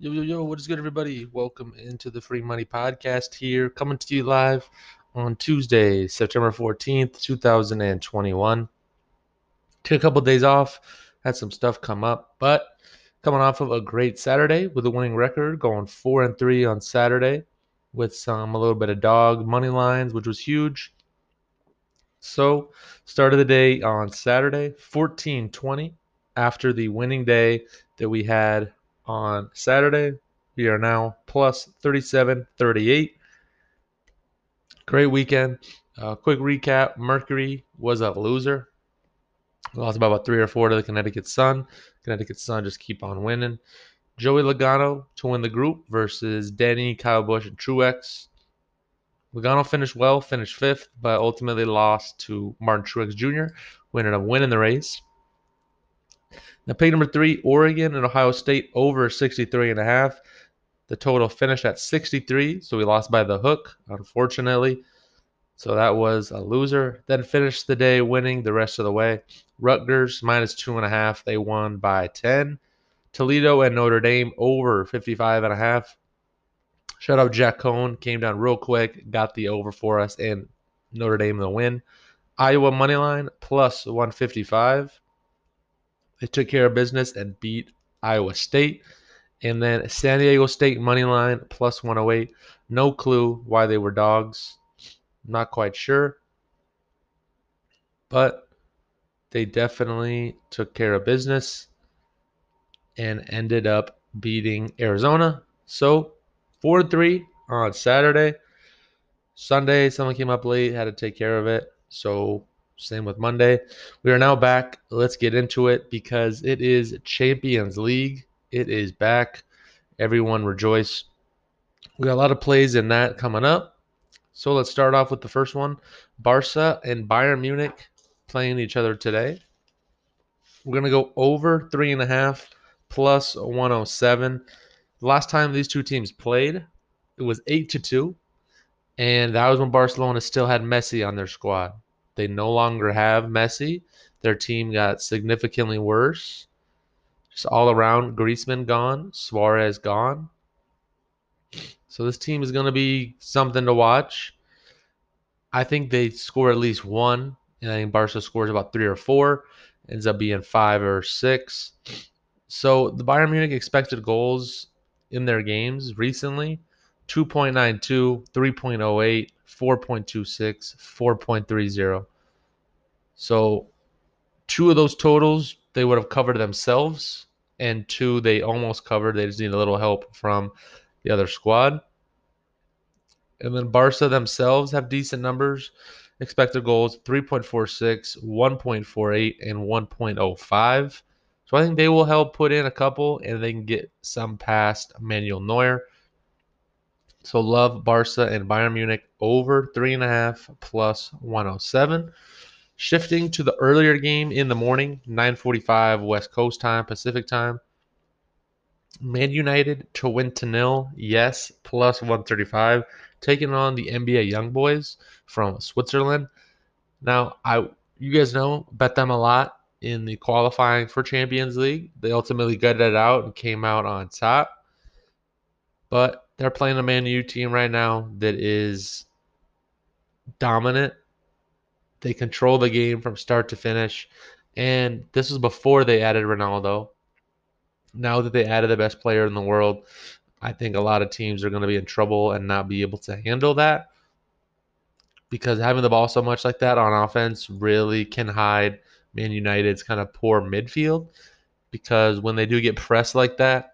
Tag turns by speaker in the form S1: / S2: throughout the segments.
S1: Yo, yo, yo, what is good, everybody? Welcome into the Free Money Podcast here, coming to you live on Tuesday, September 14th, 2021. Took a couple days off, had some stuff come up, but coming off of a great Saturday with a winning record, going four and three on Saturday with some a little bit of dog money lines, which was huge. So, start of the day on Saturday, 1420, after the winning day that we had on Saturday. We are now plus 37 38. Great weekend. Uh, quick recap Mercury was a loser. Lost by about three or four to the Connecticut Sun. Connecticut Sun just keep on winning. Joey Logano to win the group versus Danny, Kyle Busch, and Truex. Logano finished well, finished fifth, but ultimately lost to Martin Truex Jr., who ended up winning the race. Now, pick number three, Oregon and Ohio State over 63 and a half. The total finished at 63, so we lost by the hook, unfortunately. So that was a loser. Then finished the day winning the rest of the way. Rutgers minus two and a half. They won by 10. Toledo and Notre Dame over 55 and a half. Shout out Jack Coan. Came down real quick, got the over for us, and Notre Dame the win. Iowa money line plus 155. They took care of business and beat Iowa State. And then San Diego State money line plus 108. No clue why they were dogs. Not quite sure. But they definitely took care of business and ended up beating Arizona. So 4 3 on Saturday. Sunday, someone came up late, had to take care of it. So same with Monday. We are now back. Let's get into it because it is Champions League. It is back. Everyone rejoice. We got a lot of plays in that coming up. So let's start off with the first one. Barca and Bayern Munich playing each other today. We're going to go over three and a half plus 107. The last time these two teams played, it was eight to two, and that was when Barcelona still had Messi on their squad. They no longer have Messi. Their team got significantly worse. Just all around, Griezmann gone, Suarez gone. So this team is going to be something to watch. I think they score at least one, and I think Barca scores about three or four. Ends up being five or six. So the Bayern Munich expected goals in their games recently 2.92, 3.08, 4.26, 4.30. So two of those totals they would have covered themselves, and two they almost covered. They just need a little help from the other squad. And then Barca themselves have decent numbers. Expected goals 3.46, 1.48, and 1.05. So I think they will help put in a couple and they can get some past Manuel Neuer. So love Barca and Bayern Munich over three and a half plus 107. Shifting to the earlier game in the morning, 9:45 West Coast time, Pacific time. Man United to win to nil, yes, plus 135, taking on the NBA Young Boys from Switzerland. Now, I you guys know bet them a lot in the qualifying for Champions League. They ultimately gutted it out and came out on top. But they're playing a Man U team right now that is dominant. They control the game from start to finish. And this was before they added Ronaldo. Now that they added the best player in the world, I think a lot of teams are going to be in trouble and not be able to handle that. Because having the ball so much like that on offense really can hide Man United's kind of poor midfield. Because when they do get pressed like that,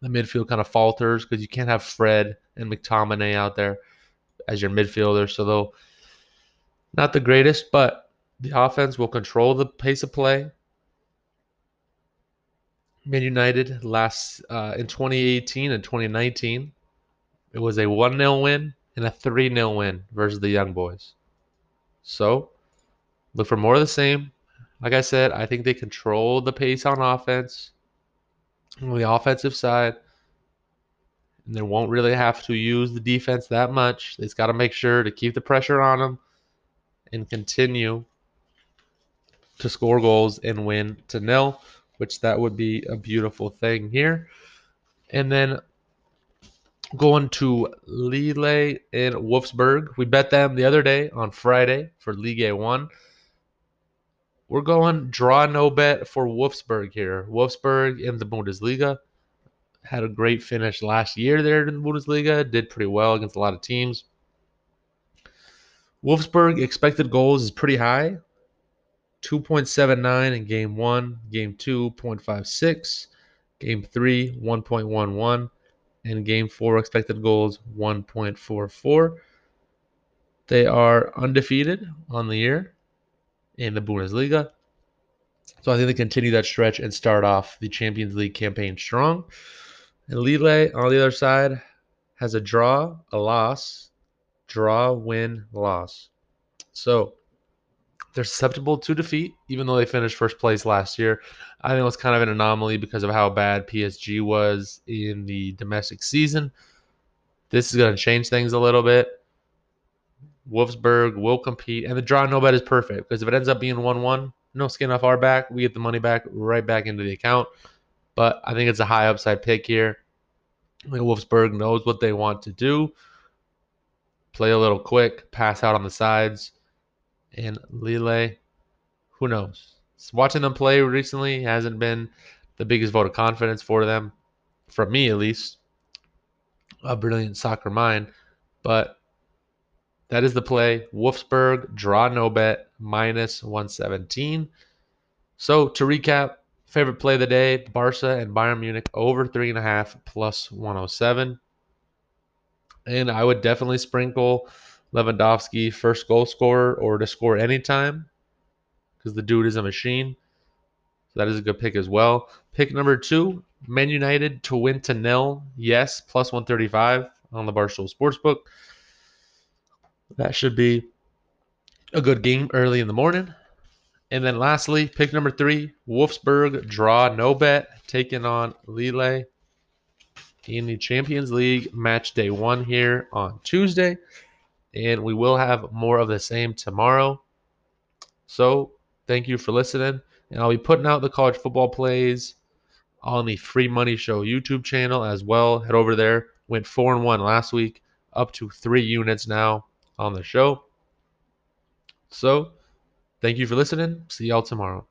S1: the midfield kind of falters because you can't have Fred and McTominay out there as your midfielder. So they'll not the greatest, but the offense will control the pace of play. Man United last uh, in 2018 and 2019, it was a 1 0 win and a 3 0 win versus the Young Boys. So look for more of the same. Like I said, I think they control the pace on offense on the offensive side. And they won't really have to use the defense that much. They've got to make sure to keep the pressure on them and continue to score goals and win to nil, which that would be a beautiful thing here. And then going to Lille in Wolfsburg. We bet them the other day on Friday for Ligue 1. We're going draw no bet for Wolfsburg here. Wolfsburg in the Bundesliga had a great finish last year there in the Bundesliga. Did pretty well against a lot of teams. Wolfsburg expected goals is pretty high. 2.79 in game 1, game 2 0.56, game 3 1.11 and game 4 expected goals 1.44. They are undefeated on the year in the Bundesliga. So I think they continue that stretch and start off the Champions League campaign strong. And Lille on the other side has a draw, a loss, draw, win, loss. So they're susceptible to defeat, even though they finished first place last year. I think it was kind of an anomaly because of how bad PSG was in the domestic season. This is going to change things a little bit. Wolfsburg will compete, and the draw no bet is perfect because if it ends up being 1 1, no skin off our back. We get the money back right back into the account. But I think it's a high upside pick here. I think Wolfsburg knows what they want to do. Play a little quick, pass out on the sides. And Lille, who knows? Watching them play recently hasn't been the biggest vote of confidence for them, from me at least. A brilliant soccer mind. But that is the play. Wolfsburg, draw no bet, minus 117. So to recap, favorite play of the day, Barca and Bayern Munich over 3.5 plus 107. And I would definitely sprinkle Lewandowski first goal scorer or to score anytime because the dude is a machine. So that is a good pick as well. Pick number two, Man United to win to nil. Yes, plus 135 on the Barstool Sportsbook. That should be a good game early in the morning. And then lastly, pick number three, Wolfsburg draw no bet, taking on Lille in the Champions League match day one here on Tuesday. And we will have more of the same tomorrow. So thank you for listening. And I'll be putting out the college football plays on the Free Money Show YouTube channel as well. Head over there. Went four and one last week, up to three units now on the show. So, thank you for listening. See y'all tomorrow.